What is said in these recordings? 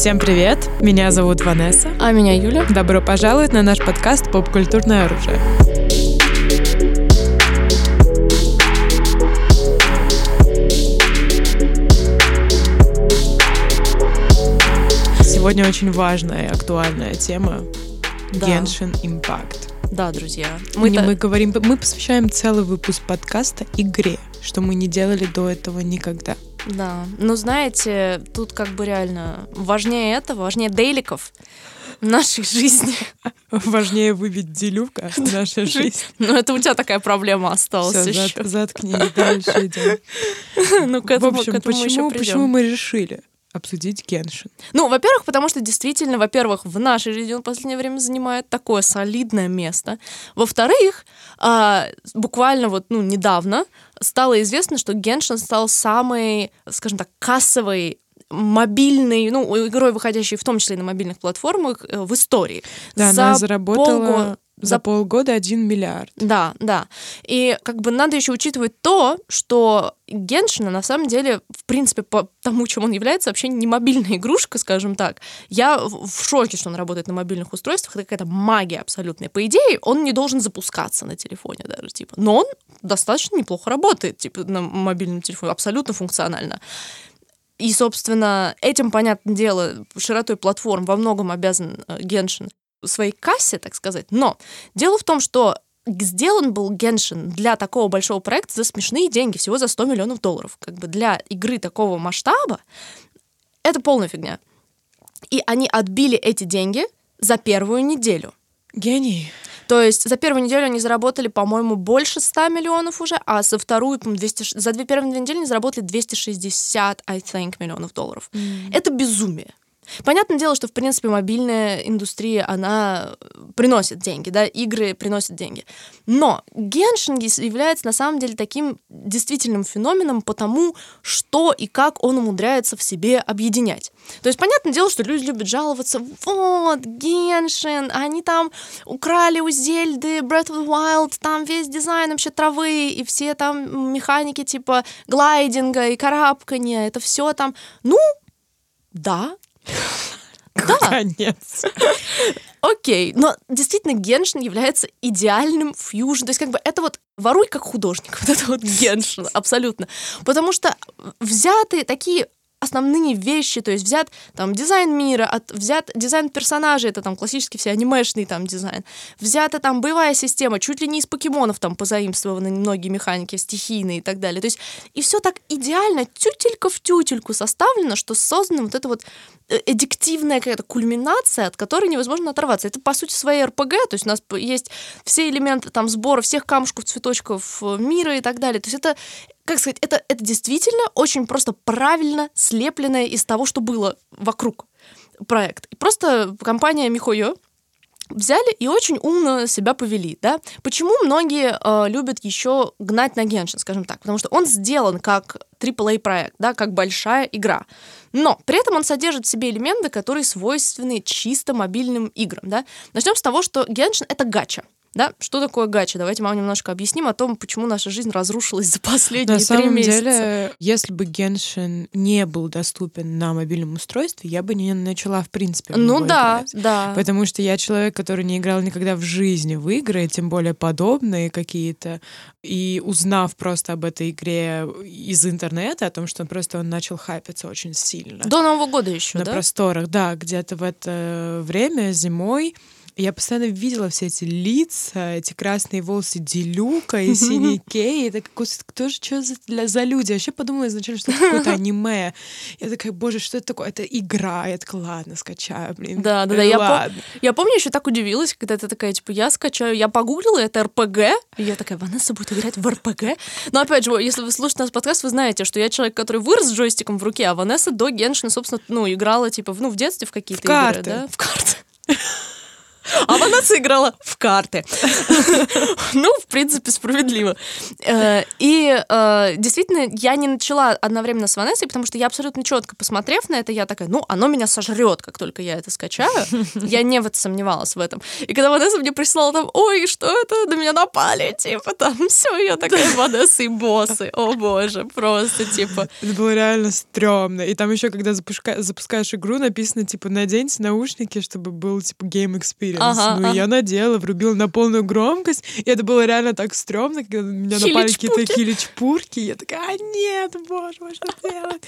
Всем привет! Меня зовут Ванесса. А меня Юля. Добро пожаловать на наш подкаст «Поп-культурное оружие». Сегодня очень важная и актуальная тема Да. Genshin Impact. Да, друзья. Мы, Мы-то- мы говорим, мы посвящаем целый выпуск подкаста игре, что мы не делали до этого никогда. Да. Ну, знаете, тут как бы реально важнее этого, важнее дейликов в нашей жизни. Важнее выбить делюка в нашей жизни. Ну, это у тебя такая проблема осталась Все, еще. заткнись, дальше идем. Ну, к В этому, к общем, этому еще почему, придем. почему мы решили обсудить Геншин? Ну, во-первых, потому что действительно, во-первых, в нашей жизни он в последнее время занимает такое солидное место. Во-вторых, а, буквально вот, ну, недавно стало известно, что Геншин стал самой, скажем так, кассовой мобильной, ну, игрой, выходящей в том числе и на мобильных платформах э, в истории. Да, За она заработала полго- за полгода 1 миллиард. Да, да. И как бы надо еще учитывать то, что Геншина на самом деле, в принципе, по тому, чем он является, вообще не мобильная игрушка, скажем так. Я в в шоке, что он работает на мобильных устройствах. Это какая-то магия абсолютная. По идее, он не должен запускаться на телефоне даже, типа. Но он достаточно неплохо работает, типа, на мобильном телефоне, абсолютно функционально. И, собственно, этим, понятное дело, широтой платформ во многом обязан э, Геншин своей кассе, так сказать. Но дело в том, что сделан был Геншин для такого большого проекта за смешные деньги, всего за 100 миллионов долларов. Как бы для игры такого масштаба это полная фигня. И они отбили эти деньги за первую неделю. Гений. То есть за первую неделю они заработали, по-моему, больше 100 миллионов уже, а за вторую, по-моему, 200, ш- за две первые недели они заработали 260, I think, миллионов долларов. Это безумие. Понятное дело, что, в принципе, мобильная индустрия, она э, приносит деньги, да, игры приносят деньги. Но Геншин ес- является, на самом деле, таким действительным феноменом потому, что и как он умудряется в себе объединять. То есть, понятное дело, что люди любят жаловаться, вот, Геншин, они там украли у Зельды Breath of the Wild, там весь дизайн вообще травы, и все там механики типа глайдинга и карабкания, это все там, ну, да, да, Конец. окей, но действительно Геншин является идеальным фьюжн, то есть как бы это вот воруй как художник, вот это вот Геншин, абсолютно, потому что взяты такие основные вещи, то есть взят там дизайн мира, от, взят дизайн персонажей, это там классический все анимешный там дизайн, взята там боевая система, чуть ли не из покемонов там позаимствованы многие механики стихийные и так далее. То есть и все так идеально, тютелька в тютельку составлено, что создана вот эта вот э, эдиктивная какая-то кульминация, от которой невозможно оторваться. Это, по сути, своей РПГ, то есть у нас есть все элементы там сбора всех камушков, цветочков э, мира и так далее. То есть это, как сказать, это, это действительно очень просто правильно слепленное из того, что было вокруг проект. И просто компания Михойо взяли и очень умно себя повели, да. Почему многие э, любят еще гнать на Геншин, скажем так? Потому что он сделан как AAA проект, да, как большая игра. Но при этом он содержит в себе элементы, которые свойственны чисто мобильным играм, да. Начнем с того, что Геншин — это гача. Да, что такое гача? Давайте вам немножко объясним о том, почему наша жизнь разрушилась за последние На три самом месяца. деле, если бы Геншин не был доступен на мобильном устройстве, я бы не начала, в принципе, в Ну да, играть. да. Потому что я человек, который не играл никогда в жизни в игры, тем более подобные какие-то. И узнав просто об этой игре из интернета, о том, что просто он начал хайпиться очень сильно. До Нового года еще, на да? просторах, да, где-то в это время зимой. Я постоянно видела все эти лица, эти красные волосы Делюка и синий Кей. Это кто же, что за, для- за люди? Я вообще подумала изначально, что это какое-то аниме. Я такая, боже, что это такое? Это игра. Я такая, ладно, скачаю, блин. Да, да, да. Я, пом- я помню, еще так удивилась, когда ты такая, типа, я скачаю, я погуглила, это РПГ. И я такая, Ванесса будет играть в РПГ. Но опять же, если вы слушаете наш подкаст, вы знаете, что я человек, который вырос с джойстиком в руке, а Ванесса до Геншина, собственно, ну, играла, типа, в- ну, в детстве в какие-то игры, да? В карты. А Ванесса играла в карты. Ну, в принципе, справедливо. Э, и э, действительно, я не начала одновременно с Ванессой, потому что я абсолютно четко посмотрев на это, я такая, ну, оно меня сожрет, как только я это скачаю. Я не вот сомневалась в этом. И когда Ванесса мне прислала там, ой, что это, на меня напали, типа, там, все, я такая, Ванесса и боссы, о боже, просто, типа. Это было реально стрёмно. И там еще, когда запускаешь игру, написано, типа, наденьте наушники, чтобы был, типа, game experience. Ага, ну, ага. я надела, врубила на полную громкость, и это было реально так стрёмно, когда на меня напали какие-то хиличпурки, я такая, а нет, боже мой, что делать?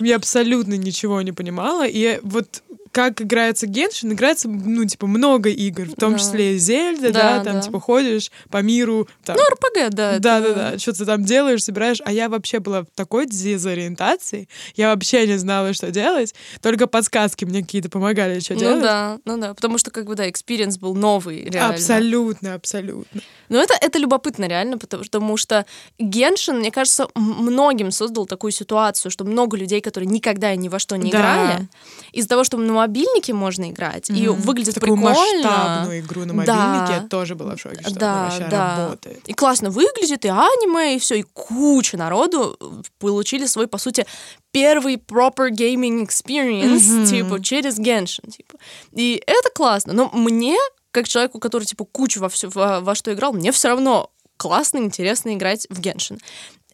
Я абсолютно ничего не понимала, и вот как играется Genshin, играется, ну, типа, много игр, в том да. числе Zelda, да, да, там, да. типа, ходишь по миру. Там, ну, RPG, да. Да, это... что-то там делаешь, собираешь, а я вообще была в такой дезориентации, я вообще не знала, что делать, только подсказки мне какие-то помогали, что ну, делать. Ну да, ну да, потому что, как бы, да, experience был новый, реально. Абсолютно, абсолютно. Ну, это, это любопытно, реально, потому, потому что Геншин, мне кажется, многим создал такую ситуацию, что много людей, которые никогда ни во что не да. играли, из-за того, что на мобильнике можно играть, mm-hmm. и выглядит Такую прикольно. масштабную игру на мобильнике да. я тоже была в шоке, что да, она вообще да. работает. И классно выглядит, и аниме, и все, и куча народу получили свой, по сути, первый proper gaming experience, mm-hmm. типа, через Genshin, типа. И это классно. Но мне, как человеку, который, типа, кучу во, все, во, во что играл, мне все равно классно, интересно играть в Genshin.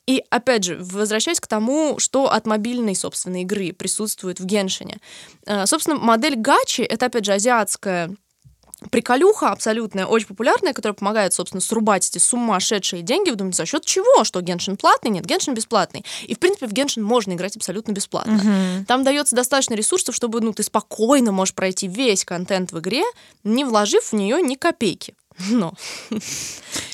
И опять же, возвращаясь к тому, что от мобильной, собственно, игры присутствует в Геншине. Э, собственно, модель гачи — это, опять же, азиатская приколюха абсолютная, очень популярная, которая помогает, собственно, срубать эти сумасшедшие деньги. Вы думаете, за счет чего? Что Геншин платный? Нет, Геншин бесплатный. И, в принципе, в Геншин можно играть абсолютно бесплатно. Uh-huh. Там дается достаточно ресурсов, чтобы ну, ты спокойно можешь пройти весь контент в игре, не вложив в нее ни копейки. Но.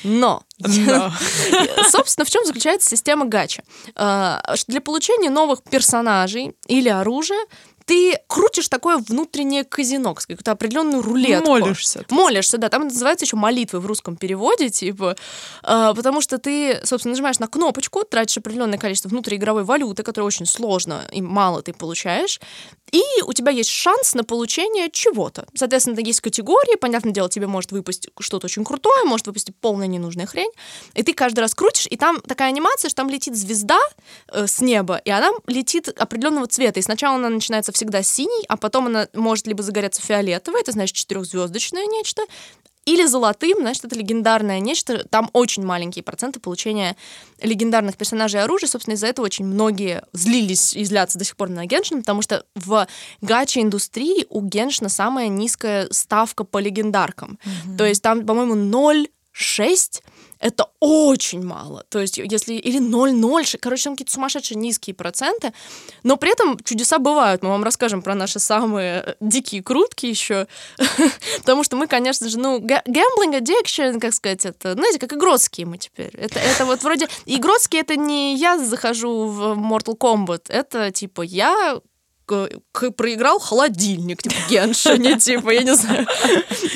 Но. Но. Собственно, в чем заключается система гача? А, для получения новых персонажей или оружия ты крутишь такое внутреннее казино, какую-то определенную рулетку. Молишься. Молишься, да. Там это называется еще молитвы в русском переводе, типа, э, потому что ты, собственно, нажимаешь на кнопочку, тратишь определенное количество внутриигровой валюты, которая очень сложно и мало ты получаешь, и у тебя есть шанс на получение чего-то. Соответственно, есть категории, понятное дело, тебе может выпасть что-то очень крутое, может выпасть полная ненужная хрень, и ты каждый раз крутишь, и там такая анимация, что там летит звезда э, с неба, и она летит определенного цвета, и сначала она начинается всегда синий, а потом она может либо загореться фиолетовой, это значит четырехзвездочное нечто, или золотым, значит, это легендарное нечто. Там очень маленькие проценты получения легендарных персонажей оружия. Собственно, из-за этого очень многие злились и злятся до сих пор на Геншин, потому что в гача-индустрии у Геншина самая низкая ставка по легендаркам. Mm-hmm. То есть там, по-моему, 0,6 это очень мало. То есть, если или 0,0, короче, там какие-то сумасшедшие низкие проценты, но при этом чудеса бывают. Мы вам расскажем про наши самые э, дикие крутки еще, потому что мы, конечно же, ну, gambling addiction, как сказать, это, знаете, как игротские мы теперь. Это, это вот вроде... Игротские — это не я захожу в Mortal Kombat, это типа я проиграл холодильник, типа Геншине, типа, я не знаю,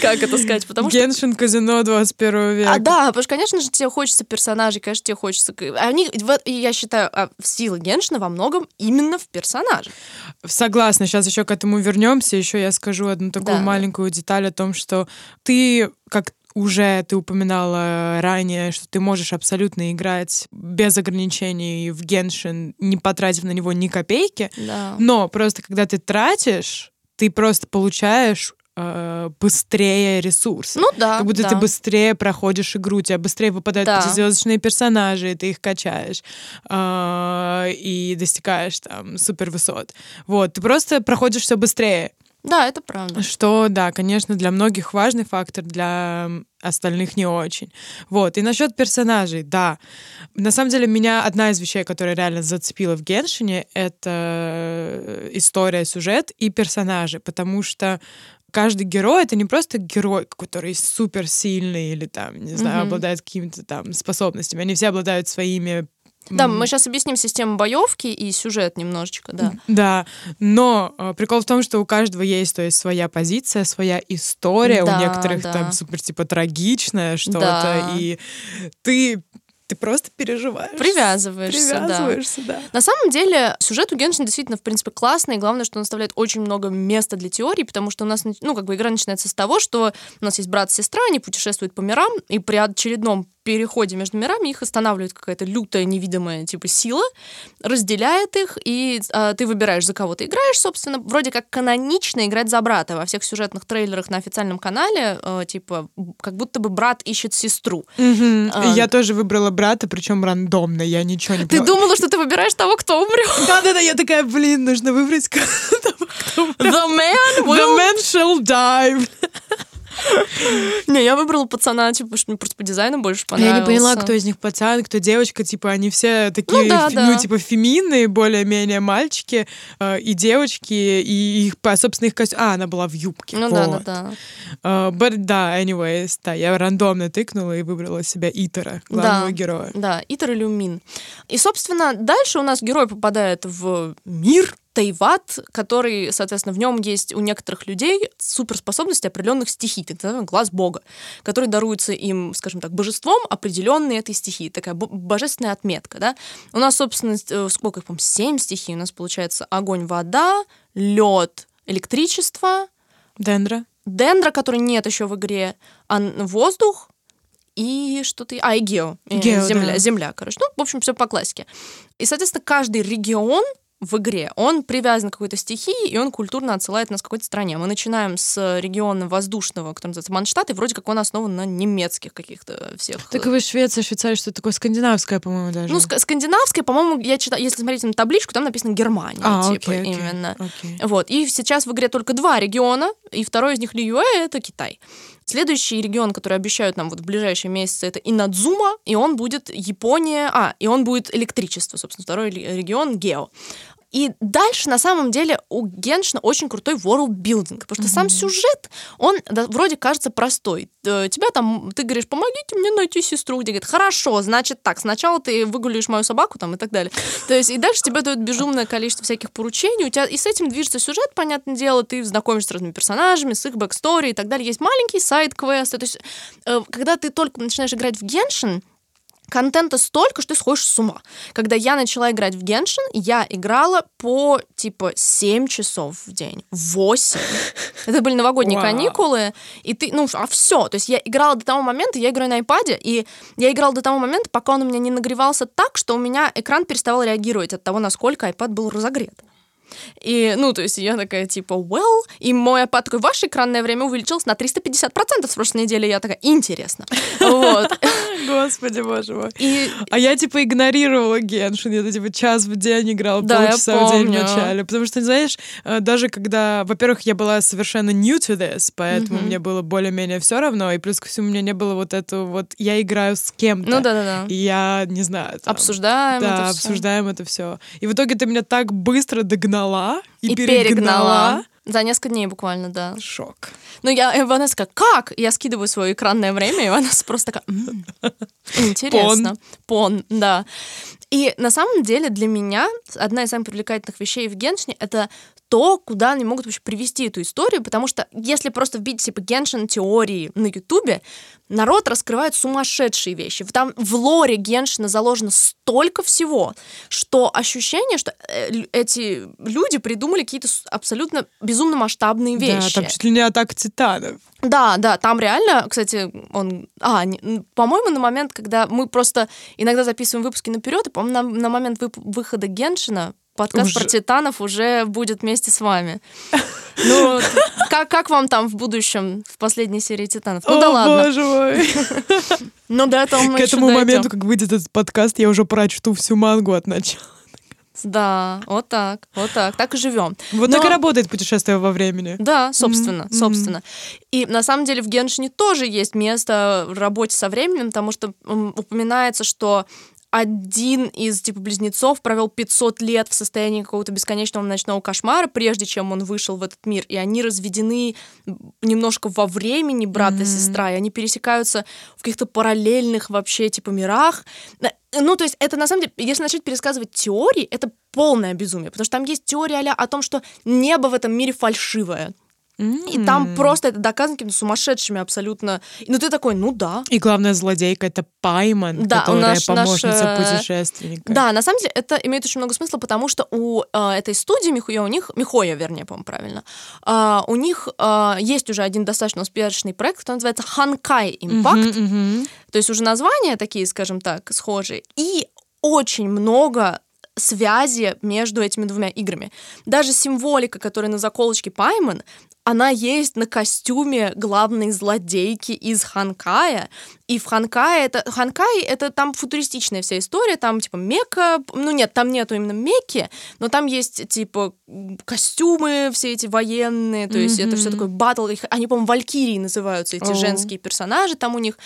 как это сказать, потому что... Геншин казино 21 века. А, да, потому что, конечно же, тебе хочется персонажей, конечно, тебе хочется... Они, я считаю, а, сила Геншина во многом именно в персонажах. Согласна, сейчас еще к этому вернемся, еще я скажу одну такую да. маленькую деталь о том, что ты как уже ты упоминала ранее, что ты можешь абсолютно играть без ограничений в Геншин, не потратив на него ни копейки. Да. Но просто когда ты тратишь, ты просто получаешь э, быстрее ресурсы. Ну да. Как будто да. ты быстрее проходишь игру, у тебя быстрее выпадают да. пятизвездочные персонажи, и ты их качаешь э, и достигаешь там супер высот. Вот, ты просто проходишь все быстрее. Да, это правда. Что, да, конечно, для многих важный фактор, для остальных не очень. Вот. И насчет персонажей, да. На самом деле, меня одна из вещей, которая реально зацепила в Геншине, это история, сюжет и персонажи, потому что каждый герой это не просто герой, который супер сильный или там, не знаю, mm-hmm. обладает какими-то там способностями. Они все обладают своими да, мы сейчас объясним систему боевки и сюжет немножечко, да. Да, но э, прикол в том, что у каждого есть, то есть своя позиция, своя история, да, у некоторых да. там супер типа трагичная что-то, да. и ты ты просто переживаешь. Привязываешься, да. Привязываешься, да. На самом деле, сюжет у Геншина действительно, в принципе, классный, и главное, что он оставляет очень много места для теории, потому что у нас, ну, как бы игра начинается с того, что у нас есть брат и сестра, они путешествуют по мирам, и при очередном переходе между мирами их останавливает какая-то лютая невидимая типа сила, разделяет их, и а, ты выбираешь, за кого ты играешь, собственно. Вроде как канонично играть за брата. Во всех сюжетных трейлерах на официальном канале, э, типа, как будто бы брат ищет сестру. А. И Я тоже выбрала брата, причем рандомно, я ничего не Ты поняла. думала, что ты выбираешь того, кто умрет? Да-да-да, я такая, блин, нужно выбрать того, кто умрет. The man The will... man shall die. Не, я выбрала пацана, типа, потому что мне просто по дизайну больше Я понравился. не поняла, кто из них пацан, кто девочка, типа, они все такие, Ну да, фи- да. ну, типа, феминные, более-менее мальчики э, и девочки, и их, собственно, их костюм... А, она была в юбке. Ну да, да, вот. да. Э, but, да, anyways, да, я рандомно тыкнула и выбрала себя Итера, главного Да. героя. Да, Итер или Мин. И, собственно, дальше у нас герой попадает в мир Тайват, который, соответственно, в нем есть у некоторых людей суперспособности определенных стихий, так называемый глаз Бога, который даруется им, скажем так, божеством определенной этой стихии, такая бо- божественная отметка, да. У нас, собственно, э, сколько их, по семь стихий, у нас получается огонь, вода, лед, электричество, Дендра. дендра, который нет еще в игре, а воздух и что-то... А, и гео. Э, Гео, земля, да. земля, короче. Ну, в общем, все по классике. И, соответственно, каждый регион в игре, он привязан к какой-то стихии, и он культурно отсылает нас к какой-то стране. Мы начинаем с региона воздушного, который называется Манштадт, и вроде как он основан на немецких каких-то всех... Так вы Швеция, Швейцария, что такое скандинавское, по-моему, даже. ну, ск- скандинавское, по-моему, я читала, если смотреть на табличку, там написано Германия, а, типа, окей, окей, именно. окей. Вот. И сейчас в игре только два региона, и второй из них Льюэ — это Китай. Следующий регион, который обещают нам вот в ближайшие месяцы, это Инадзума, и он будет Япония, а, и он будет электричество, собственно, второй ре- регион Гео. И дальше, на самом деле, у Геншина очень крутой world building, потому что сам сюжет, он да, вроде кажется простой. Э, Тебя там, ты говоришь, помогите мне найти сестру, где говорит, хорошо, значит так, сначала ты выгуляешь мою собаку там и так далее. То есть, и дальше тебе дают безумное количество всяких поручений, у тебя и с этим движется сюжет, понятное дело, ты знакомишься с разными персонажами, с их backstory и так далее. Есть маленькие side -квесты. То есть, э, когда ты только начинаешь играть в Genshin, контента столько, что ты сходишь с ума. Когда я начала играть в Genshin, я играла по, типа, 7 часов в день. 8. Это были новогодние Вау. каникулы, и ты, ну, а все. То есть я играла до того момента, я играю на iPad, и я играла до того момента, пока он у меня не нагревался так, что у меня экран переставал реагировать от того, насколько iPad был разогрет. И, ну, то есть я такая, типа, well, и мой iPad такой, ваше экранное время увеличилось на 350% с прошлой недели. Я такая, интересно. Вот. Господи, боже мой. И А я, типа, игнорировала Геншин. Я, типа, час в день играла, Да, я полчаса в день в начале. Потому что, знаешь, э, даже когда... Во-первых, я была совершенно new to this, поэтому мне было более-менее все равно. И плюс ко всему у меня не было вот этого вот... Я играю с кем-то. Ну да-да-да. И я, не знаю... там, Обсуждаем Да, это обсуждаем это все. И в итоге ты меня так быстро догнала и, И перегнала. перегнала. За несколько дней буквально, да. Шок. Ну, я, и Ванесса такая, как? Я скидываю свое экранное время, и Ванесса просто такая, «М, интересно. Пон, да. И на самом деле для меня одна из самых привлекательных вещей в Геншине — это то, куда они могут вообще привести эту историю, потому что если просто вбить типа Геншин теории на Ютубе, народ раскрывает сумасшедшие вещи. Там в лоре Геншина заложено столько всего, что ощущение, что э, эти люди придумали какие-то абсолютно безумно масштабные вещи. Да, там чуть ли не атака титанов. Да, да, там реально, кстати, он... А, не- по-моему, на момент, когда мы просто иногда записываем выпуски наперед, и, по-моему, на, на момент вып- выхода Геншина подкаст Уже. про титанов уже будет вместе с вами. Ну, как, как вам там в будущем, в последней серии титанов? Ну О, да ладно. боже мой. Ну до этого мы К этому дойдем. моменту, как выйдет этот подкаст, я уже прочту всю мангу от начала. Да, вот так, вот так, так и живем. Вот Но- так и работает путешествие во времени. Да, собственно, Мгм, собственно. И на самом деле в Геншине тоже есть место в работе со временем, потому что упоминается, что один из типа близнецов провел 500 лет в состоянии какого-то бесконечного ночного кошмара, прежде чем он вышел в этот мир, и они разведены немножко во времени брат и Мгм. сестра, и они пересекаются в каких-то параллельных вообще типа мирах. Ну, то есть это на самом деле, если начать пересказывать теории, это полное безумие, потому что там есть теория а о том, что небо в этом мире фальшивое. И там просто это доказано какими-то сумасшедшими абсолютно. Ну ты такой, ну да. И главная злодейка это Пайман, Да, которая наш- помощница наш, э, путешественника. Да, на самом деле это имеет очень много смысла, потому что у э, этой студии Михуя, у них, Михоя, вернее, по-моему, правильно, а, у них а, есть уже один достаточно успешный проект, который называется Ханкай Impact. Мгм, мгм. То есть уже названия такие, скажем так, схожие. И очень много связи между этими двумя играми. Даже символика, которая на заколочке Пайман, она есть на костюме главной злодейки из Ханкая. И в Ханкае это... Ханкай — это там футуристичная вся история, там типа мека... Ну нет, там нету именно меки, но там есть типа костюмы все эти военные, то есть это все такое батл. Они, по-моему, валькирии называются, эти О. женские персонажи там у них.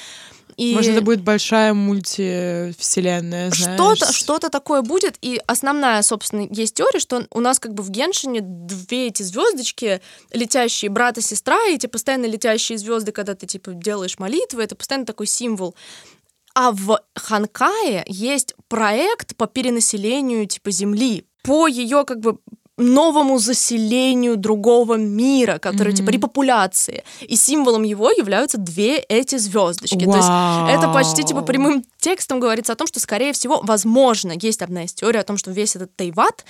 И... Может, это будет большая мультивселенная, знаешь? Что-то, что-то такое будет, и основная, собственно, есть теория, что у нас как бы в Геншине две эти звездочки, летящие брат и сестра, и эти постоянно летящие звезды, когда ты типа делаешь молитвы, это постоянно такой символ. А в Ханкае есть проект по перенаселению типа Земли, по ее как бы новому заселению другого мира, который типа Мгм. репопуляции. И символом его являются две эти звездочки. То есть это почти типа прямым текстом говорится о том, что, скорее всего, возможно, есть одна из теорий о том, что весь этот Тайват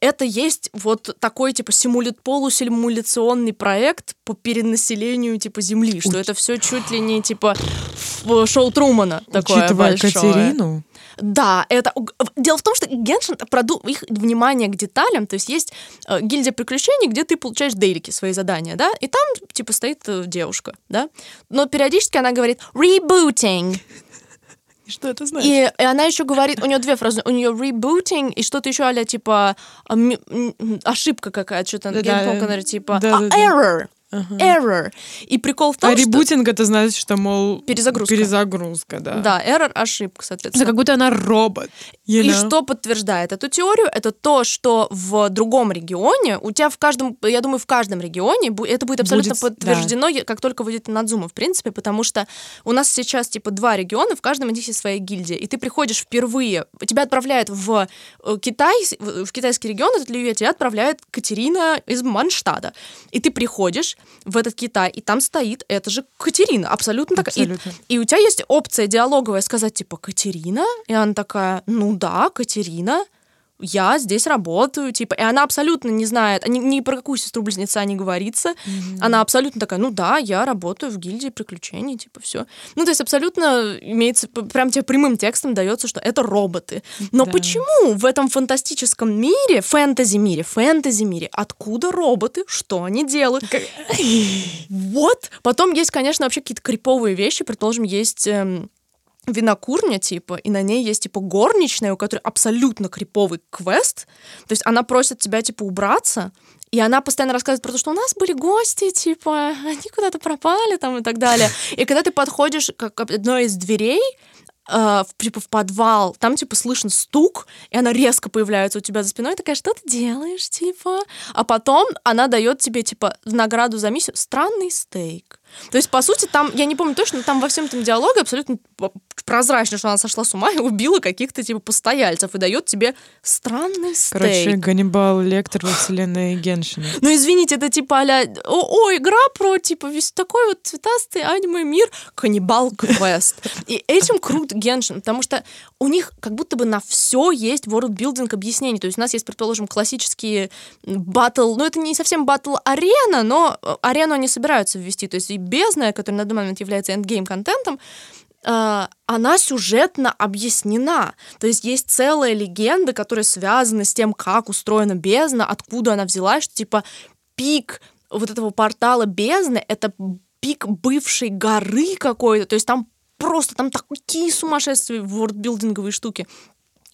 это есть вот такой типа симуля... полусимуляционный проект по перенаселению типа Земли, что это все чуть ли не типа шоу Трумана такое Учитывая большое. Катерину, Да, это дело в том, что Геншин проду их внимание к деталям, то есть есть э, гильдия приключений, где ты получаешь дейлики свои задания, да, и там типа стоит э, девушка, да, но периодически она говорит rebooting, что это значит? и, и она еще говорит, у нее две фразы, у нее rebooting и что-то еще аля типа ошибка какая-то, что-то Да-да, я не помню, типа да, да, да. error, Ага. error. И прикол в том, А что ребутинг это значит, что, мол... Перезагрузка. Перезагрузка, да. да, error ошибка, Это соответственно. как будто она робот. you И know? что подтверждает эту теорию? Это то, что в другом регионе, у тебя в каждом, я думаю, в каждом регионе это будет абсолютно Будет, подтверждено, е- как только выйдет Надзума, в принципе, потому что у нас сейчас типа два региона, в каждом из них есть своя гильдия, и ты приходишь впервые, тебя отправляют в э, Китай, в в китайский регион, этот Люя, тебя отправляет Катерина из Манштада, и ты приходишь в этот Китай, и там стоит это же Катерина, абсолютно такая. И и у тебя есть опция диалоговая сказать, типа, Катерина? И она такая, ну да, Катерина, я здесь работаю, типа, и она абсолютно не знает, ни, ни про какую сестру-близнеца не говорится, она абсолютно такая, ну да, я работаю в гильдии приключений, типа, все. Ну, то есть абсолютно имеется, прям тебе прямым текстом дается, что это роботы. Но Да. почему в этом фантастическом мире, фэнтези-мире, фэнтези-мире, откуда роботы, что они делают? Вот. Потом есть, конечно, вообще какие-то криповые вещи. Предположим, есть эм, винокурня, типа, и на ней есть, типа, горничная, у которой абсолютно криповый квест. То есть она просит тебя, типа, убраться, и она постоянно рассказывает про то, что у нас были гости, типа, они куда-то пропали там и так далее. И когда ты подходишь к одной из дверей, э, в, типа в подвал, там типа слышен стук, и она резко появляется у тебя за спиной, такая, что ты делаешь, типа? А потом она дает тебе типа в награду за миссию странный стейк. То есть, по сути, там, я не помню точно, но там во всем этом диалоге абсолютно прозрачно, что она сошла с ума и убила каких-то типа постояльцев и дает тебе странный стейк. Короче, Ганнибал Лектор во вселенной Геншина. Ну, извините, это типа а о, о, игра про, типа, весь такой вот цветастый аниме-мир, каннибал квест. И этим крут Геншин, потому что у них как будто бы на все есть world-building объяснений. То есть у нас есть, предположим, классические батл, ну, это не совсем батл-арена, но э, арену они собираются ввести. То есть бездна, которая на данный момент является эндгейм-контентом, э, она сюжетно объяснена. То есть есть целая легенда, которая связана с тем, как устроена бездна, откуда она взялась, что типа пик вот этого портала бездны — это пик бывшей горы какой-то. То есть там просто там такие сумасшествия вордбилдинговые штуки.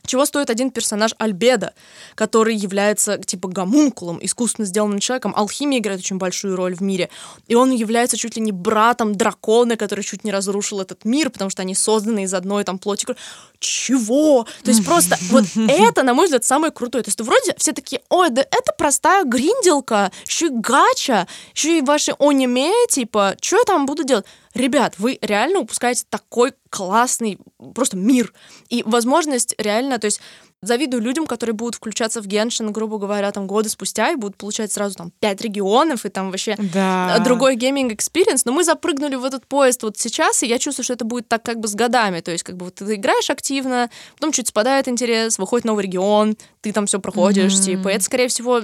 Чего стоит один персонаж Альбеда, который является типа гомункулом, искусственно сделанным человеком. Алхимия играет очень большую роль в мире. И он является чуть ли не братом дракона, который чуть не разрушил этот мир, потому что они созданы из одной там плоти. Чего? То есть просто вот это, на мой взгляд, самое крутое. То есть вроде все такие, ой, да это простая гриндилка, еще и гача, еще и ваши аниме, типа, что я там буду делать? Ребят, вы реально упускаете такой классный просто мир и возможность реально, то есть завидую людям, которые будут включаться в Genshin, грубо говоря, там годы спустя и будут получать сразу там пять регионов и там вообще Да. другой gaming experience. Но мы запрыгнули в этот поезд вот сейчас, и я чувствую, что это будет так как бы с годами. То есть как бы вот ты играешь активно, потом чуть спадает интерес, выходит новый регион, ты там все проходишь, Мгм. типа. Это, скорее всего,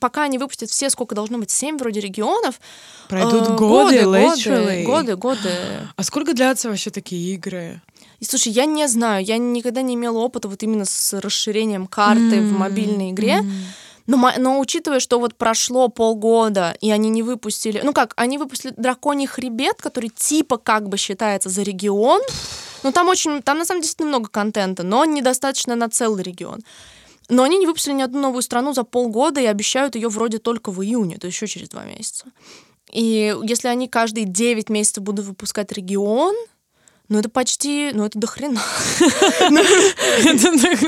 пока они выпустят все, сколько должно быть, семь вроде регионов. Пройдут э, годы, годы, literally. годы, годы. А сколько длятся вообще такие игры? И слушай, я не знаю, я никогда не имела опыта вот именно с расширением карты в М, мобильной игре. Но, но учитывая, что вот прошло полгода, и они не выпустили... Ну как, они выпустили «Драконий хребет», который типа как бы считается за регион. Ну там очень... Там на самом деле много контента, но недостаточно на целый регион. Но они не выпустили ни одну новую страну за полгода и обещают ее вроде только в июне, то есть еще через два месяца. И если они каждые 9 месяцев будут выпускать регион, ну это почти, ну это дохрена. Это так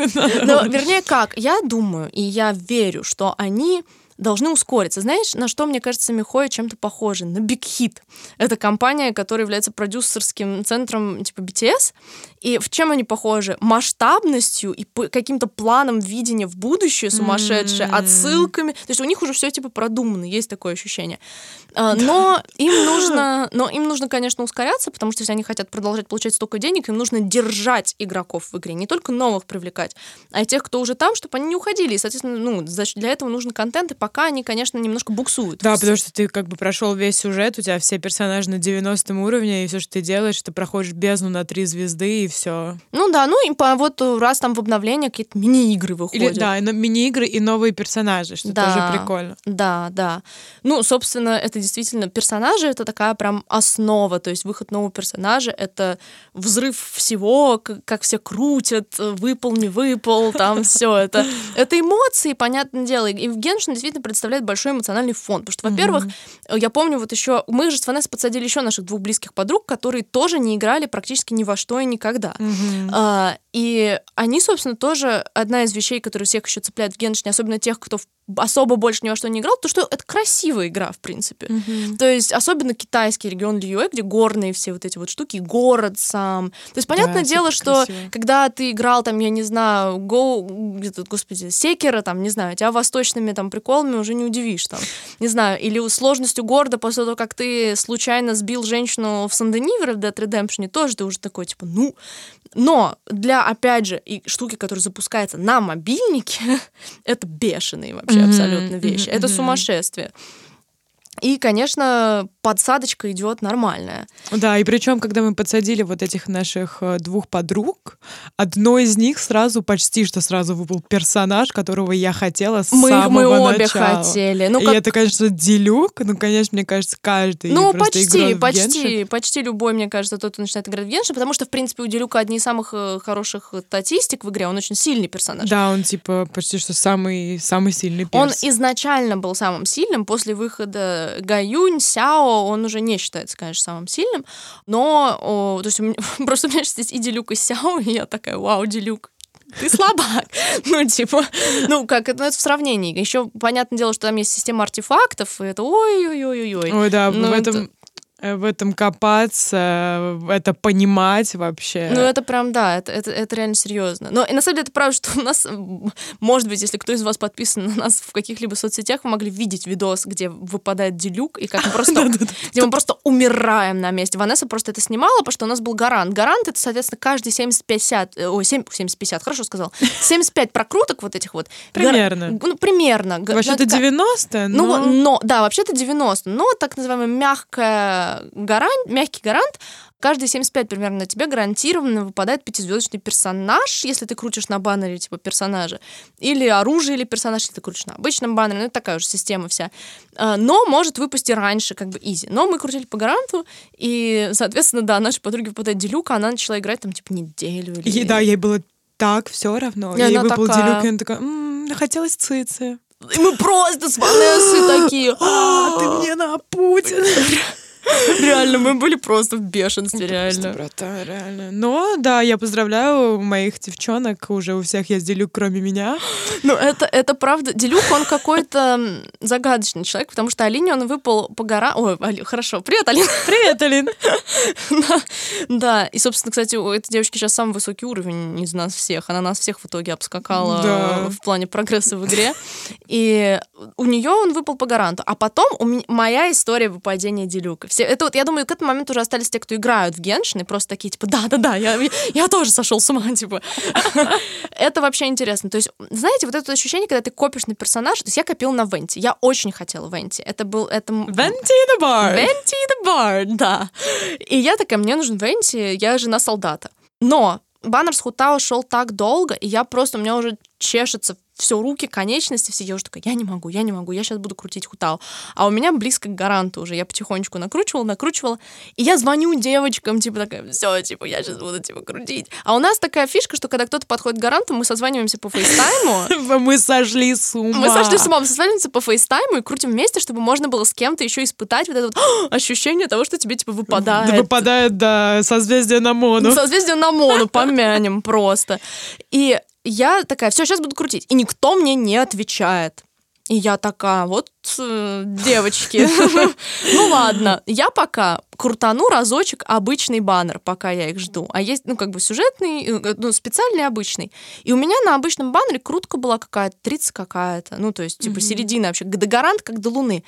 Но, вернее, как, я думаю, и я верю, что они должны ускориться. Знаешь, на что, мне кажется, Михоя чем-то похожи? На Big Hit. Это компания, которая является продюсерским центром типа BTS. И в чем они похожи? Масштабностью и каким-то планом видения в будущее сумасшедшее, М. отсылками. То есть у них уже все типа продумано, есть такое ощущение. А, Но им нужно, но им нужно, конечно, ускоряться, потому что если они хотят продолжать получать столько денег, им нужно держать игроков в игре, не только новых привлекать, а и тех, кто уже там, чтобы они не уходили. И, соответственно, ну, для этого нужен контент, и пока они, конечно, немножко буксуют. Да, потому что ты как бы прошел весь сюжет, у тебя все персонажи на 90 уровне, и все, что ты делаешь, ты проходишь бездну на три звезды, и все. Ну да, ну и по, вот раз там в обновление какие-то мини-игры выходят. Или, да, мини-игры и новые персонажи, что Да. тоже прикольно. Да, да. Ну, собственно, это действительно персонажи, это такая прям основа, то есть выход нового персонажа — это взрыв всего, к- как все крутят, э, выпал, не выпал, там все это. Это эмоции, понятное дело. И в Геншин действительно представляет большой эмоциональный фон, потому что, во-первых, э, я помню вот еще, мы же с Ванессой подсадили еще наших двух близких подруг, которые тоже не играли практически ни во что и никогда. Мгм. А, и они, собственно, тоже одна из вещей, которые всех еще цепляют в Геншине, особенно тех, кто особо больше ни во что не играл, то что это красивая игра, в принципе. Мгм. То есть, особенно китайский регион Льюэ, где горные все вот эти вот штуки, город сам. То есть, понятное Да, дело, что красиво. когда ты играл, там, я не знаю, Go, господи, Секера, там, не знаю, тебя восточными там приколами уже не удивишь, там, не знаю, или сложностью города после того, как ты случайно сбил женщину в Сан-Дени в Dead Redemption, тоже ты уже такой, типа, ну, но для, опять же, и штуки, которые запускаются на мобильнике, это бешеные вообще абсолютно вещи. Это сумасшествие. И, конечно, подсадочка идет нормальная. Да, и причем, когда мы подсадили вот этих наших э, двух подруг, одной из них сразу, почти что сразу выпал персонаж, которого я хотела с Мы, самого мы обе начала. хотели. Ну, и как- это, конечно, делюк, ну, конечно, мне кажется, каждый Ну, почти, почти, почти любой, мне кажется, тот, кто начинает играть в Геншин, потому что, в принципе, у Делюка одни из самых э, хороших статистик в игре, он очень сильный персонаж. Да, он типа почти что самый, самый сильный Он перс. изначально был самым сильным, после выхода Гаюнь, Сяо, он уже не считается, конечно, самым сильным, но, о, то есть у меня, просто у меня сейчас есть и Делюк, и Сяо, и я такая, вау, Делюк, ты слабак. Ну, типа, ну, как, это, ну, это в сравнении. Еще, понятное дело, что там есть система артефактов, и это ой-ой-ой-ой-ой. Ой, да, Ну, в это- этом в этом копаться, э, это понимать вообще. Ну, это прям, да, это, это, это реально серьезно. Но и на самом деле это правда, что у нас, может быть, если кто из вас подписан на нас в каких-либо соцсетях, вы могли видеть видос, где выпадает делюк, и как мы просто, где мы просто умираем на месте. Ванесса просто это снимала, потому что у нас был гарант. Гарант это, соответственно, каждый 70-50, э, ой, 7, 70-50, хорошо сказал, 75 прокруток вот этих вот. гар- Примерно. Ну, примерно. Вообще-то ну, такая- 90, ну, но... но, да, вообще-то 90, но так называемый мягкая гарант, мягкий гарант, каждые 75 примерно на тебе гарантированно выпадает пятизвездочный персонаж, если ты крутишь на баннере типа персонажа, или оружие, или персонаж, если ты крутишь на обычном баннере, ну, это такая уже система вся. А, Но может выпасть и раньше, как бы изи. Но мы крутили по гаранту, и, соответственно, да, нашей подруге выпадает делюка, она начала играть там типа неделю. Или... И, да, ей было так все равно. И Ей выпал такая- делюк, и она такая, «М, хотелось цицы. И мы просто с Ванессой такие. А, ты мне на Путин. Реально, мы были просто в бешенстве, реально. Доброта, реально. Но, да, я поздравляю моих девчонок, уже у всех есть делюк, кроме меня. Ну, это, это правда. Делюк, он какой-то загадочный человек, потому что Алине он выпал по гора... Ой, Али- хорошо. Привет, Алина. Привет, Алин. Да, и, собственно, кстати, у этой девочки сейчас самый высокий уровень из нас всех. Она нас всех в итоге обскакала в плане прогресса в игре. И у нее он выпал по гаранту. А потом моя история выпадения Делюка. Все, это вот, я думаю, к этому моменту уже остались те, кто играют в Геншин, и просто такие, типа, да-да-да, я, я тоже сошел с ума, типа. Это вообще интересно. То есть, знаете, вот это ощущение, когда ты копишь на персонажа, то есть я копила на Венти. Я очень хотела Венти. Это был... Это... Венти the bar. Венти the Bar, да. И я такая, мне нужен Венти, я жена солдата. Но баннер с Хутао шел так долго, и я просто, у меня уже чешется все руки, конечности, все. Я уже такая, я не могу, я не могу, я сейчас буду крутить Хутао. А у меня близко к гаранту уже. Я потихонечку накручивала, накручивала. И я звоню девочкам, типа такая, все, типа, я сейчас буду, типа, крутить. А у нас такая фишка, что когда кто-то подходит к гаранту, мы созваниваемся по FaceTime у, Мы сошли с ума. мы сошли с ума, мы созваниваемся по FaceTime у и крутим вместе, чтобы можно было с кем-то еще испытать вот это вот ощущение того, что тебе типа выпадает. Да выпадает, да, созвездие на Мону. Созвездие на Мону, помянем просто. И я такая, все, сейчас буду крутить. И никто мне не отвечает. И я такая, вот, э, девочки, ну ладно, я пока крутану разочек обычный баннер, пока я их жду. А есть, ну, как бы сюжетный, э, ну, специальный обычный. И у меня на обычном баннере крутка была какая-то, 30 какая-то. Ну, то есть, типа, середина вообще, до гарант, как до луны.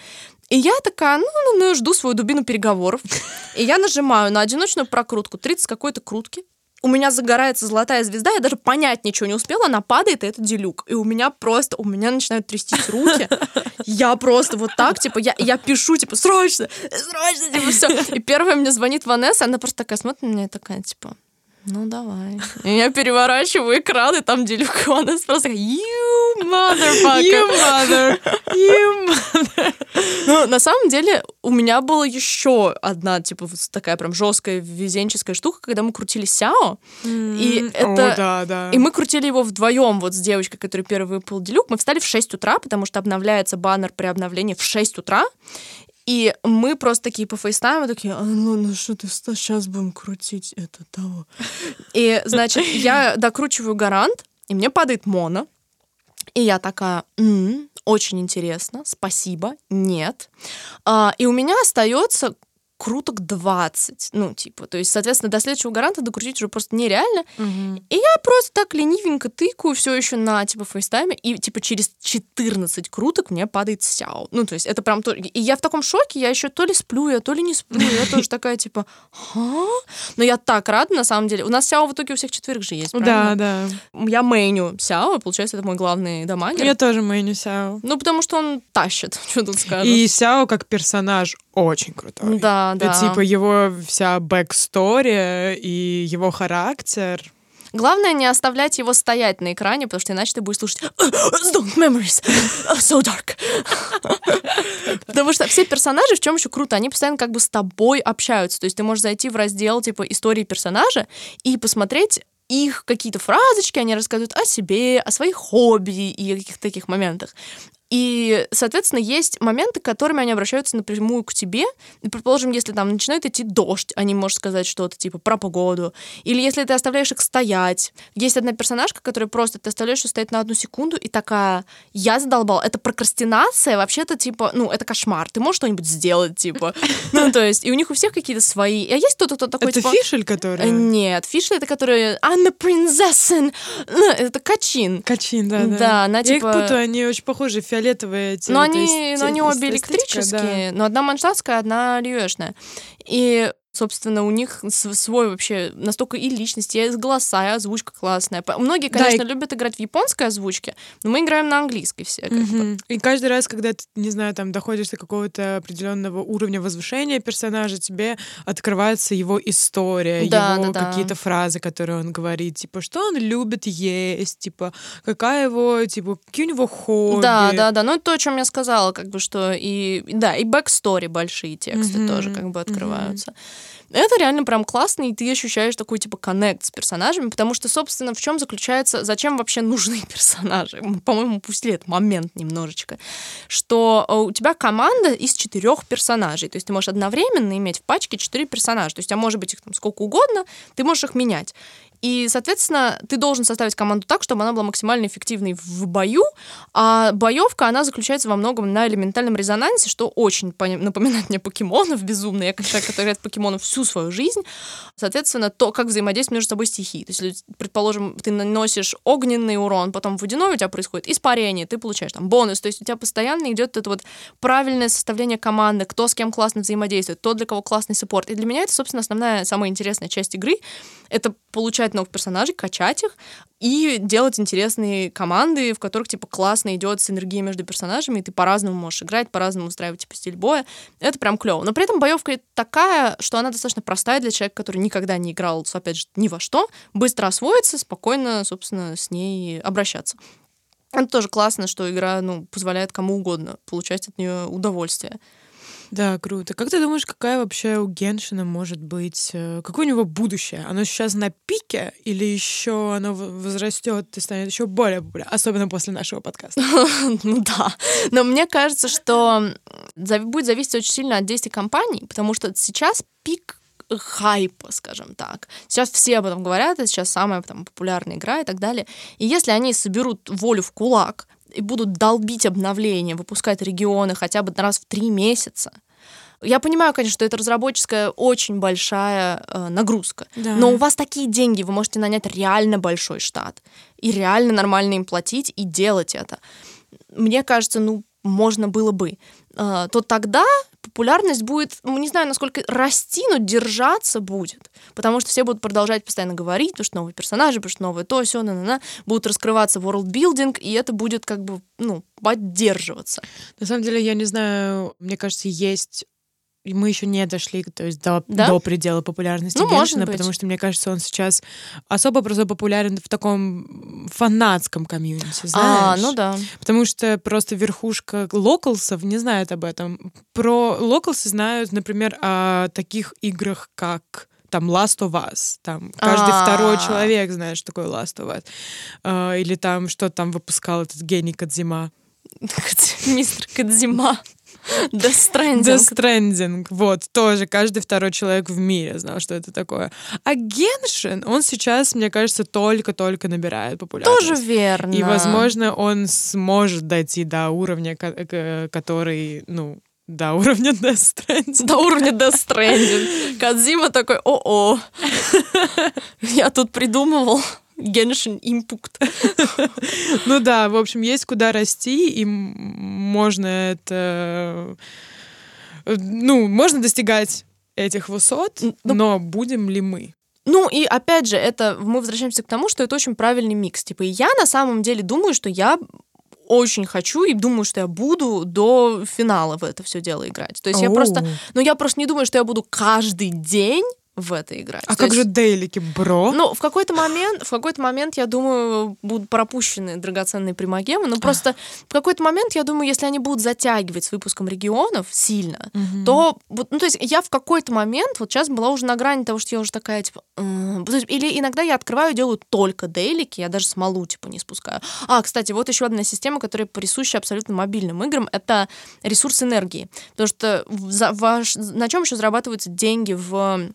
И я такая, ну, ну, ну, жду свою дубину переговоров. И я нажимаю на одиночную прокрутку 30 какой-то крутки. У меня загорается золотая звезда, я даже понять ничего не успела, она падает, и это делюк. И у меня просто, у меня начинают трястись руки. Я просто вот так, типа, я, я пишу, типа, срочно, срочно, типа, все. И первая мне звонит Ванесса, она просто такая смотрит на меня такая, типа, ну давай. Я переворачиваю экран, и там делюк, и Ванесса просто такая, you motherfucker. You mother, you mother. Ну, на самом деле, у меня была еще одна, типа, вот такая прям жесткая везенческая штука, когда мы крутили Сяо. И это... О, да, да. И мы крутили его вдвоем вот с девочкой, которая первый выпал Дилюк. Мы встали в 6 утра, потому что обновляется баннер при обновлении в 6 утра. И мы просто такие по FaceTime у такие, а, ну, ну что ты, сейчас будем крутить это того. И, значит, я докручиваю гарант, и мне падает Мона. И я такая, «М, очень интересно, спасибо, нет. А, и у меня остается круток 20, ну, типа, то есть, соответственно, до следующего гаранта докрутить уже просто нереально. Мгм. И я просто так ленивенько тыкаю все еще на, типа, FaceTime е, и, типа, через 14 круток мне падает Сяо. Ну, то есть, это прям... то- И я в таком шоке, я еще то ли сплю я, то ли не сплю. Я тоже такая, типа? Но я так рада, на самом деле. У нас сяо в итоге у всех четверых же есть, Да, да. Я мейню сяо, и, получается, это мой главный дамагер. Я тоже мейню Сяо. Ну, потому что он тащит, что тут скажешь. И Сяо как персонаж очень крутой. Да, да. Это, Типа его вся бэкстория и его характер. Главное не оставлять его стоять на экране, потому что иначе ты будешь слушать Don't memories, so dark. Потому что все персонажи, в чем еще круто, они постоянно как бы с тобой общаются. То есть ты можешь зайти в раздел типа истории персонажа и посмотреть их какие-то фразочки, они рассказывают о себе, о своих хобби и о каких-то таких моментах. И, соответственно, есть моменты, которыми они обращаются напрямую к тебе. И, предположим, если там начинает идти дождь, они могут сказать что-то типа про погоду. Или если ты оставляешь их стоять. Есть одна персонажка, которая просто ты оставляешь ее стоять на одну секунду и такая, я задолбала. Это прокрастинация, вообще-то, типа, ну, это кошмар. Ты можешь что-нибудь сделать, типа. Ну, то есть, и у них у всех какие-то свои. А есть кто-то, кто такой, Это типа... Фишель, «Э, который... Нет, Фишель это который princess. Ну, это Качин. Качин, да, да. Да, она Я их типа- путаю, они очень похожи, фиолетовые эти. Но они, но они обе электрические, но одна маншатская, одна льешная. И, собственно, у них свой вообще настолько и личность, и голоса, и озвучка классная. Многие, Да, конечно, и- любят играть в японской озвучке, но мы играем на английской все. как бы. Мгм. И каждый раз, когда ты, не знаю, там доходишь до какого-то определенного уровня возвышения персонажа, тебе открывается его история, Да, его да, да. какие-то фразы, которые он говорит, типа, что он любит есть, типа, какая его, типа, какие у него хобби. Да, да, да. Ну, то, о чем я сказала, как бы, что и, да, и backstory большие тексты Мгм, тоже как бы открываются. Это реально прям классно, и ты ощущаешь такой, типа, коннект с персонажами, потому что, собственно, в чем заключается, зачем вообще нужны персонажи? По-моему, упустили этот момент немножечко, что э, у тебя команда из четырех персонажей, то есть ты можешь одновременно иметь в пачке четыре персонажа, то есть тебя может быть их там сколько угодно, ты можешь их менять. И, соответственно, ты должен составить команду так, чтобы она была максимально эффективной в бою, а боевка, она заключается во многом на элементальном резонансе, что очень напоминает мне покемонов безумно. Я как человек, который играет покемонов всю свою жизнь. Соответственно, то, как взаимодействуют между собой стихии. То есть, предположим, ты наносишь огненный урон, потом водяной, у тебя происходит испарение, ты получаешь там бонус. То есть у тебя постоянно идет это вот правильное составление команды, кто с кем классно взаимодействует, кто для кого классный саппорт. И для меня это, собственно, основная, самая интересная часть игры. Это получать новых персонажей, качать их и делать интересные команды, в которых, типа, классно идет синергия между персонажами, и ты по-разному можешь играть, по-разному устраивать, типа, стиль боя. Это прям клево. Но при этом боевка такая, что она достаточно простая для человека, который никогда не играл, опять же, ни во что, быстро освоится, спокойно, собственно, с ней обращаться. Это тоже классно, что игра, ну, позволяет кому угодно получать от нее удовольствие. Да, круто. Как ты думаешь, какая вообще у Геншина может быть, э, какое у него будущее? Оно сейчас на пике или еще оно возрастет и станет еще более популярным, особенно после нашего подкаста? Ну да. Но мне кажется, что будет зависеть очень сильно от действий компании, потому что сейчас пик хайпа, скажем так. Сейчас все об этом говорят, это сейчас самая там, популярная игра и так далее. И если они соберут волю в кулак и будут долбить обновления, выпускать регионы хотя бы раз в три месяца, я понимаю, конечно, что это разработческая очень большая э, нагрузка, да. но у вас такие деньги, вы можете нанять реально большой штат и реально нормально им платить и делать это. Мне кажется, ну можно было бы, э, то тогда популярность будет, ну, не знаю, насколько расти, но держаться будет. Потому что все будут продолжать постоянно говорить, потому что новые персонажи, потому что новое то, все, на, на, на, будут раскрываться world building, и это будет как бы, ну, поддерживаться. На самом деле, я не знаю, мне кажется, есть мы еще не дошли то есть, до, да? до предела популярности ну, Геншина, потому что, мне кажется, он сейчас особо просто популярен в таком фанатском комьюнити, а, знаешь? А, ну да. Потому что просто верхушка локалсов не знает об этом. Про локалсы знают, например, о таких играх, как там Last of Us, там каждый А-а-а. второй человек знает, что такое Last of Us. А, или там, что там выпускал этот гений Кадзима. Мистер Кадзима. Stranding. Death Stranding, вот, тоже каждый второй человек в мире знал, что это такое. А Геншин, он сейчас, мне кажется, только-только набирает популярность. Тоже верно. И, возможно, он сможет дойти до уровня, который, ну, до уровня Death Stranding. До уровня Death Stranding. Кадзима такой, о-о, я тут придумывал Геншин импукт. Ну да, в общем, есть куда расти, и можно это... Ну, можно достигать этих высот, ну, но будем ли мы? Ну и опять же, это мы возвращаемся к тому, что это очень правильный микс. Типа, я на самом деле думаю, что я очень хочу и думаю, что я буду до финала в это все дело играть. То есть я просто, ну я просто не думаю, что я буду каждый день в это играть. А То как есть, же дейлики, бро? Ну, в какой-то момент, в какой-то момент, я думаю, будут пропущены драгоценные примагемы. Но просто в какой-то момент, я думаю, если они будут затягивать с выпуском регионов сильно, угу. то, ну, то есть я в какой-то момент, вот сейчас была уже на грани того, что я уже такая, типа, или иногда я открываю, делаю только дейлики, я даже смолу, типа, не спускаю. А, кстати, вот еще одна система, которая присуща абсолютно мобильным играм, это ресурс энергии. Потому что ваш, на чем еще зарабатываются деньги в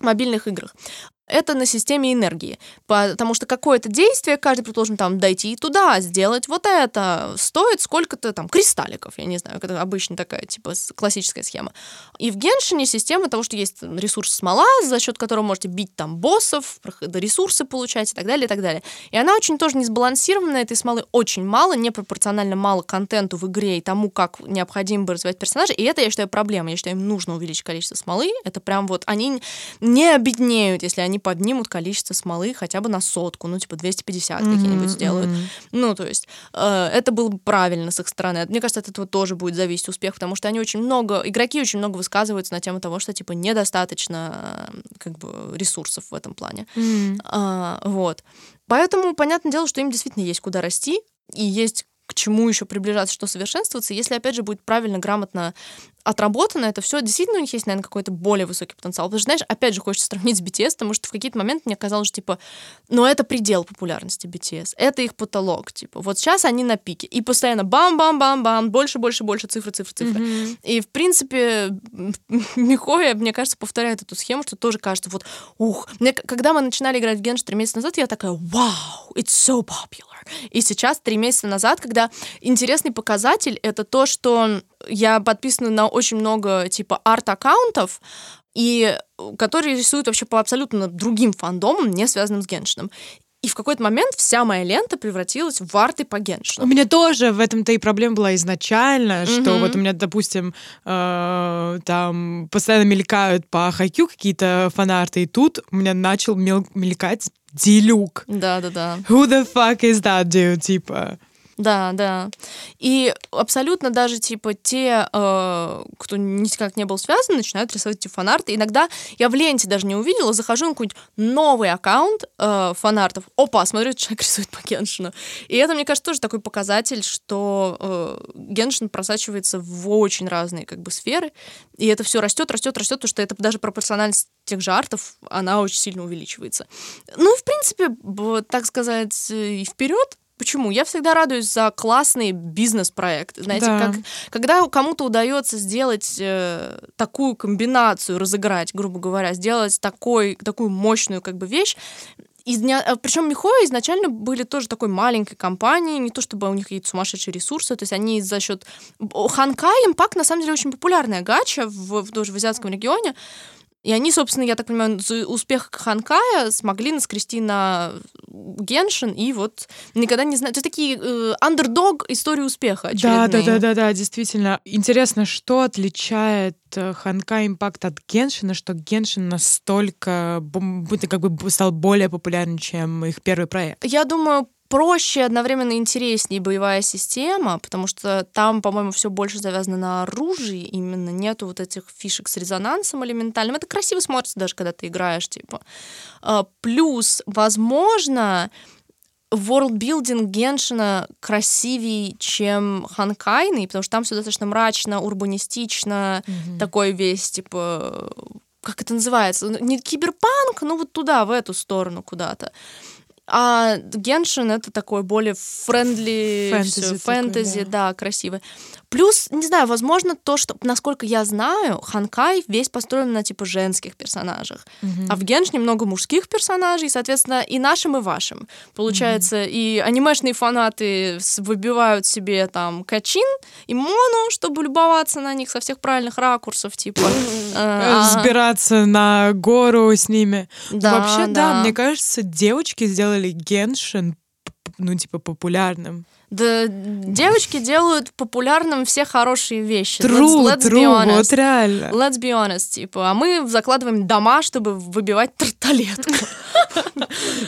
мобильных играх это на системе энергии. Потому что какое-то действие, каждый, предположим, там, дойти туда, сделать вот это, стоит сколько-то там кристалликов, я не знаю, это обычно такая, типа, классическая схема. И в Геншине система того, что есть ресурс смола, за счет которого можете бить там боссов, ресурсы получать и так далее, и так далее. И она очень тоже не сбалансированная, этой смолы очень мало, непропорционально мало контенту в игре и тому, как необходимо бы развивать персонажей, и это, я считаю, проблема. Я считаю, им нужно увеличить количество смолы, это прям вот, они не обеднеют, если они поднимут количество смолы хотя бы на сотку, ну, типа 250 mm-hmm, какие-нибудь сделают. Mm-hmm. Ну, то есть э, это было бы правильно с их стороны. Мне кажется, от этого тоже будет зависеть успех, потому что они очень много, игроки очень много высказываются на тему того, что, типа, недостаточно как бы ресурсов в этом плане. Mm-hmm. А, вот. Поэтому, понятное дело, что им действительно есть куда расти, и есть к чему еще приближаться, что совершенствоваться, если, опять же, будет правильно, грамотно отработано это все, действительно у них есть, наверное, какой-то более высокий потенциал. Потому что, знаешь, опять же, хочется сравнить с BTS, потому что в какие-то моменты мне казалось, что, типа, ну, это предел популярности BTS, это их потолок, типа, вот сейчас они на пике, и постоянно бам-бам-бам-бам, больше, больше, больше, цифры, цифры, цифры. Mm-hmm. И, в принципе, Михоя, мне кажется, повторяет эту схему, что тоже кажется, вот, ух, мне, когда мы начинали играть в Генш три месяца назад, я такая, вау, it's so popular. И сейчас, три месяца назад, когда интересный показатель, это то, что я подписана на очень много типа арт-аккаунтов, и которые рисуют вообще по абсолютно другим фандомам, не связанным с Геншином. И в какой-то момент вся моя лента превратилась в арты по Геншину. У меня тоже в этом-то и проблема была изначально, mm-hmm. что вот у меня, допустим, э, там постоянно мелькают по хайкю какие-то фанарты, и тут у меня начал мел- мелькать Дилюк. Да-да-да. Who the fuck is that dude, типа? Да, да. И абсолютно даже, типа, те, э, кто никак не был связан, начинают рисовать эти фанарты. Иногда я в ленте даже не увидела, захожу на какой-нибудь новый аккаунт э, фанартов. Опа, смотрю, человек рисует по Геншину. И это, мне кажется, тоже такой показатель, что э, Геншин просачивается в очень разные, как бы, сферы. И это все растет, растет, растет, потому что это даже пропорциональность тех же артов, она очень сильно увеличивается. Ну, в принципе, так сказать, и вперед Почему? Я всегда радуюсь за классный бизнес-проект. Знаете, да. как, когда кому-то удается сделать э, такую комбинацию, разыграть, грубо говоря, сделать такой, такую мощную как бы вещь, из дня... Э, Причем Михоя изначально были тоже такой маленькой компанией, не то чтобы у них какие-то сумасшедшие ресурсы, то есть они за счет... Ханкай Импакт, на самом деле, очень популярная гача в, в, тоже в азиатском регионе, и они, собственно, я так понимаю, за успех Ханкая смогли наскрести на Геншин, и вот никогда не знаю. Это такие э, андердог истории успеха очередные. Да, да, да, да, да, действительно. Интересно, что отличает э, Ханкай Импакт от Геншина, что Геншин настолько как бы стал более популярным, чем их первый проект? Я думаю, проще, одновременно интереснее боевая система, потому что там, по-моему, все больше завязано на оружии, именно нету вот этих фишек с резонансом элементальным. Это красиво смотрится даже, когда ты играешь, типа. А, плюс, возможно, worldbuilding Genshin а красивее, чем Honkai ный, потому что там все достаточно мрачно, урбанистично, mm-hmm. такой весь, типа, как это называется? Не киберпанк, но вот туда, в эту сторону куда-то. А Genshin это такой более friendly, фэнтези, фэнтези да. да, красивый. Плюс, не знаю, возможно, то, что, насколько я знаю, Honkai весь построен на, типа, женских персонажах. Mm-hmm. А в Genshin е много мужских персонажей, соответственно, и нашим, и вашим. Получается, mm-hmm. и анимешные фанаты выбивают себе, там, Качин и Мону, чтобы любоваться на них со всех правильных ракурсов, типа. Сбираться э, на гору с ними. Да, Вообще, да, мне кажется, девочки сделали Геншин ну, типа, популярным. Да, девочки делают популярным все хорошие вещи. True, let's, let's true, be honest. вот реально. Let's be honest, типа, а мы закладываем дома, чтобы выбивать тарталетку.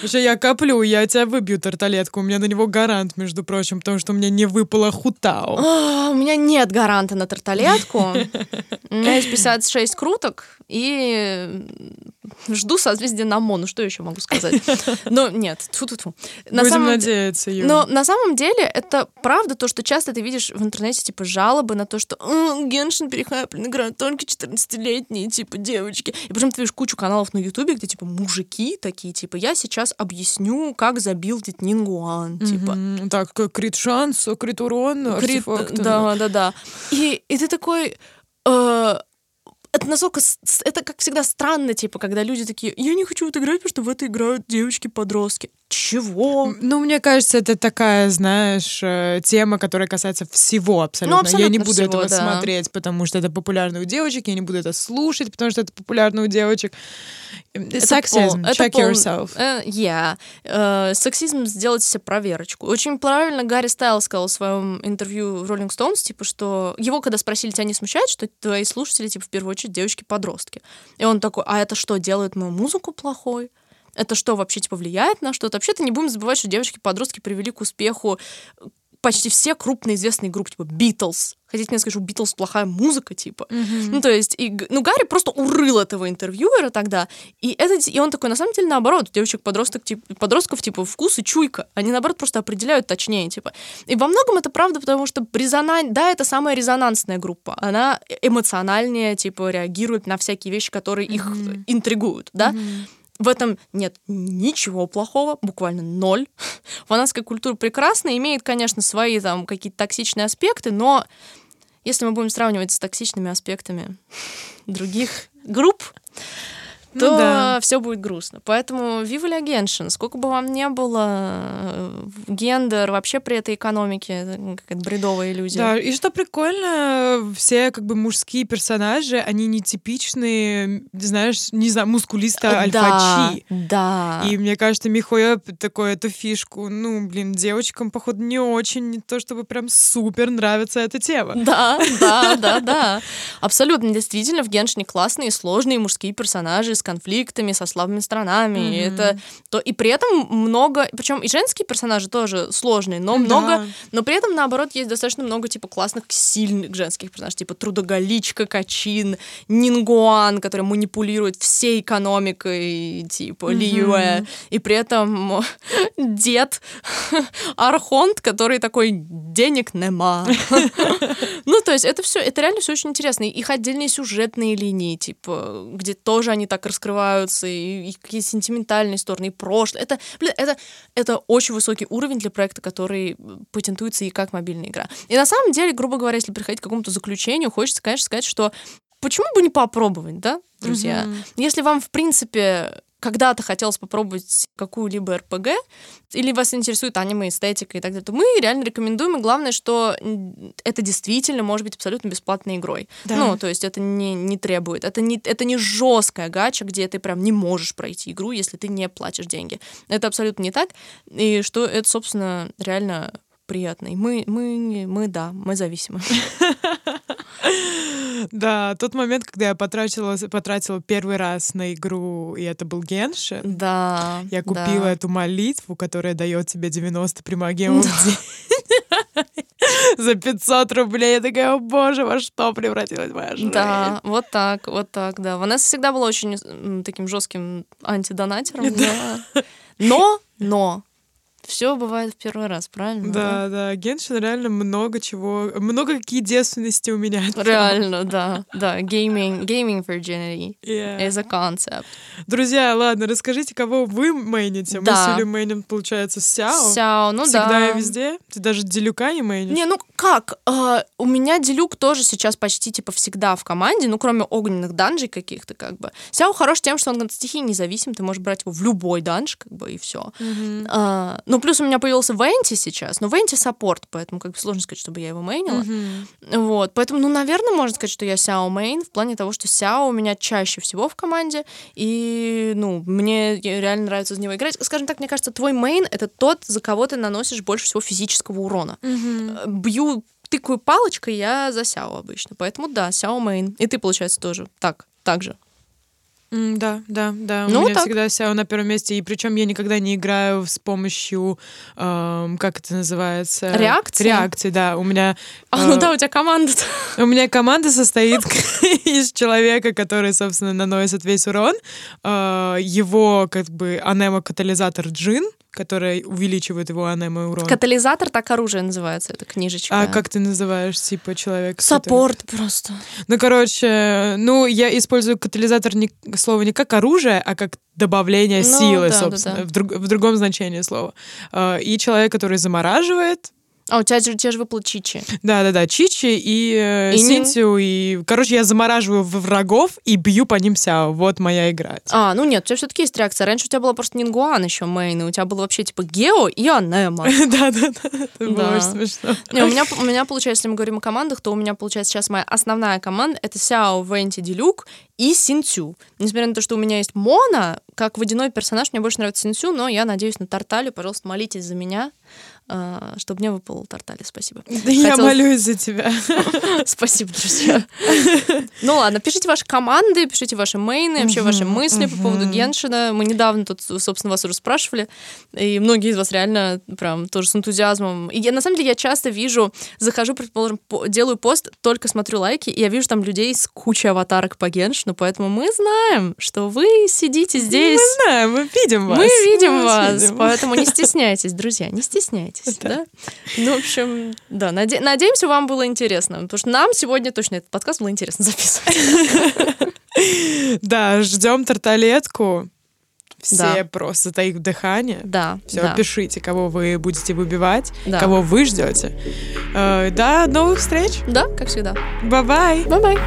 Вообще, я коплю, я тебя выбью тарталетку. У меня на него гарант, между прочим, потому что у меня не выпало хутао. А, у меня нет гаранта на тарталетку. У меня есть 56 круток, и жду созвездие на Мону. Что еще могу сказать? Но нет, тьфу -тьфу -тьфу. На Будем самом... надеяться, Юля. Но на самом деле это правда то, что часто ты видишь в интернете типа жалобы на то, что Геншин перехайплен, играют только 14-летние типа девочки. И причем ты видишь кучу каналов на Ютубе, где типа мужики такие, типа я сейчас объясню, как забилдить Нингуан, типа. Так, крит шанс, крит урон, крит, Да, да, да. И, и ты такой... Это настолько... Это, как всегда, странно, типа, когда люди такие, я не хочу вот играть, потому что в это играют девочки-подростки. Чего? Ну, мне кажется, это такая, знаешь, э, тема, которая касается всего абсолютно. Ну, абсолютно я не буду всего, этого да. смотреть, потому что это популярно у девочек, я не буду это слушать, потому что это популярно у девочек. Сексизм, check пол... yourself. Uh, yeah. Uh, сексизм, сделать себе проверочку. Очень правильно Гарри Стайл сказал в своем интервью в Rolling Stones, типа, что его, когда спросили, тебя не смущает, что твои слушатели, типа, в первую очередь, девочки-подростки. И он такой, а это что, делает мою музыку плохой? это что вообще типа влияет на что-то? Вообще-то не будем забывать, что девочки-подростки привели к успеху почти все крупные известные группы, типа Битлз. Хотите мне сказать, что Битлз плохая музыка, типа. Ну, то есть, и, ну, Гарри просто урыл этого интервьюера тогда, и, это, и он такой, на самом деле, наоборот, у девочек-подросток, типа, подростков, типа, вкус и чуйка. Они, наоборот, просто определяют точнее, типа. И во многом это правда, потому что резонан... да, это самая резонансная группа. Она эмоциональнее, типа, реагирует на всякие вещи, которые их интригуют, да. В этом нет ничего плохого, буквально ноль. Фанатская культура прекрасна, имеет, конечно, свои там какие-то токсичные аспекты, но если мы будем сравнивать с токсичными аспектами других групп, то ну, да. все будет грустно. Поэтому Viva la Genshin, сколько бы вам ни было, э, гендер вообще при этой экономике, какая-то бредовая иллюзия. Да, и что прикольно, все как бы мужские персонажи, они нетипичные, знаешь, не знаю, мускулиста альфачи. Да, да. И мне кажется, Михоя такой эту фишку, ну, блин, девочкам, походу, не очень, не то чтобы прям супер нравится эта тема. Да, да, да, да. Абсолютно, действительно, в Геншине классные, сложные мужские персонажи с конфликтами, со слабыми сторонами. Mm-hmm. И это то и при этом много, причем и женские персонажи тоже сложные, но много, да. но при этом наоборот есть достаточно много типа классных сильных женских персонажей, типа трудоголичка, Качин, Нингуан, который манипулирует всей экономикой, типа mm-hmm. Лиюэ, и при этом дед Архонт, который такой денег нема. Ну, то есть это все, это реально все очень интересно. Их отдельные сюжетные линии, типа, где тоже они так раскрываются, и, и какие сентиментальные стороны, и прошлое. Это, блин, это, это очень высокий уровень для проекта, который патентуется и как мобильная игра. И на самом деле, грубо говоря, если приходить к какому-то заключению, хочется, конечно, сказать, что почему бы не попробовать, да, друзья? Mm-hmm. Если вам, в принципе, когда-то хотелось попробовать какую-либо РПГ, или вас интересует аниме, эстетика и так далее, то мы реально рекомендуем. И главное, что это действительно может быть абсолютно бесплатной игрой. Да. Ну, то есть это не, не требует. Это не, это не жесткая гача, где ты прям не можешь пройти игру, если ты не платишь деньги. Это абсолютно не так. И что это, собственно, реально приятно. И мы, мы, мы, да, мы зависимы. Да, тот момент, когда я потратила, потратила первый раз на игру, и это был Генши. Да. Я купила да. эту молитву, которая дает тебе 90 примагемов в день. За 500 рублей. Я такая, о боже, во что превратилась моя жизнь. Да, вот так, вот так, да. Ванесса всегда была очень таким жестким антидонатером. Да. Но, но, все бывает в первый раз, правильно? Да, да, да. Геншин реально много чего, много какие девственности у меня. Реально, да, да. Gaming, gaming virginity yeah. is a concept. Друзья, ладно, расскажите, кого вы мейните. Да. Мы с Юлей мейним, получается, Сяо. Сяо, ну Всегда да. Всегда и везде. Ты даже Делюка не мейнишь. Не, ну как? Э, у меня Дилюк тоже сейчас почти, типа, всегда в команде, ну, кроме огненных данжей каких-то, как бы. Сяо хорош тем, что он от стихии независим, ты можешь брать его в любой данж, как бы, и все. Mm-hmm. Э, ну, плюс у меня появился Венти сейчас, но Венти support, поэтому как бы сложно сказать, чтобы я его main ила. Mm-hmm. Вот, поэтому, ну, наверное, можно сказать, что я Сяо main в плане того, что Сяо у меня чаще всего в команде, и, ну, мне реально нравится за него играть. Скажем так, мне кажется, твой main — это тот, за кого ты наносишь больше всего физического урона. Mm-hmm. Бью тыкаю палочкой, я за Сяо обычно. Поэтому да, Сяо main. И ты, получается, тоже так, так же. Mm, да, да, да. Ну, У меня так. всегда SEO на первом месте. И причем я никогда не играю с помощью, эм, как это называется? Реакции. Реакции, да. У меня... А, ну э, да, у тебя команда. У меня команда состоит из человека, который, собственно, наносит весь урон. Э, его, как бы, анемо-катализатор Джин, которая увеличивает его анемо урон. Катализатор так оружие называется, это книжечка. А как ты называешь, типа, человек? Саппорт который... просто. Ну, короче, ну, я использую катализатор не, слово не как оружие, а как добавление ну, силы, да, собственно, да, да. В, друг, в другом значении слова. А, и человек, который замораживает, а у тебя же, у тебя же выпал Чичи. Да-да-да, Чичи и, э, и Синтию. И, короче, я замораживаю врагов и бью по ним Сяо. Вот моя игра. А, ну нет, у тебя все-таки есть реакция. Раньше у тебя было просто Нингуан еще мейн, и у тебя было вообще типа Гео и Анема. Да-да-да, это было очень смешно. Не, у меня, у меня получается, если мы говорим о командах, то у меня получается сейчас моя основная команда — это Сяо, Венти, Делюк и Синцю. Несмотря на то, что у меня есть Мона, как водяной персонаж, мне больше нравится Синцю, но я надеюсь на Тарталю. Пожалуйста, молитесь за меня. а, чтобы мне выпал тартали. Спасибо. Да я Хотела- молюсь за тебя. Спасибо, друзья. Ну ладно, пишите ваши команды, пишите ваши мейны, вообще ваши мысли по поводу. Геншина. Мы недавно тут, собственно, вас уже спрашивали, и многие из вас реально прям тоже с энтузиазмом. И я, на самом деле я часто вижу, захожу, предположим, по- делаю пост, только смотрю лайки, и я вижу там людей с кучей аватарок по Геншину, поэтому мы знаем, что вы сидите здесь. Мы знаем, мы видим вас. Мы видим Мы вас, видим. поэтому не стесняйтесь, друзья, не стесняйтесь, да? Ну, в общем, да, наде- надеемся, вам было интересно, потому что нам сегодня точно этот подкаст было интересно записывать. Да, ждем тарталетку. Все Да. просто затаив дыхание. Да, Все, да, пишите, кого вы будете выбивать, Да. кого вы ждете. Э, До новых встреч. да, как всегда. Bye-bye. Bye-bye.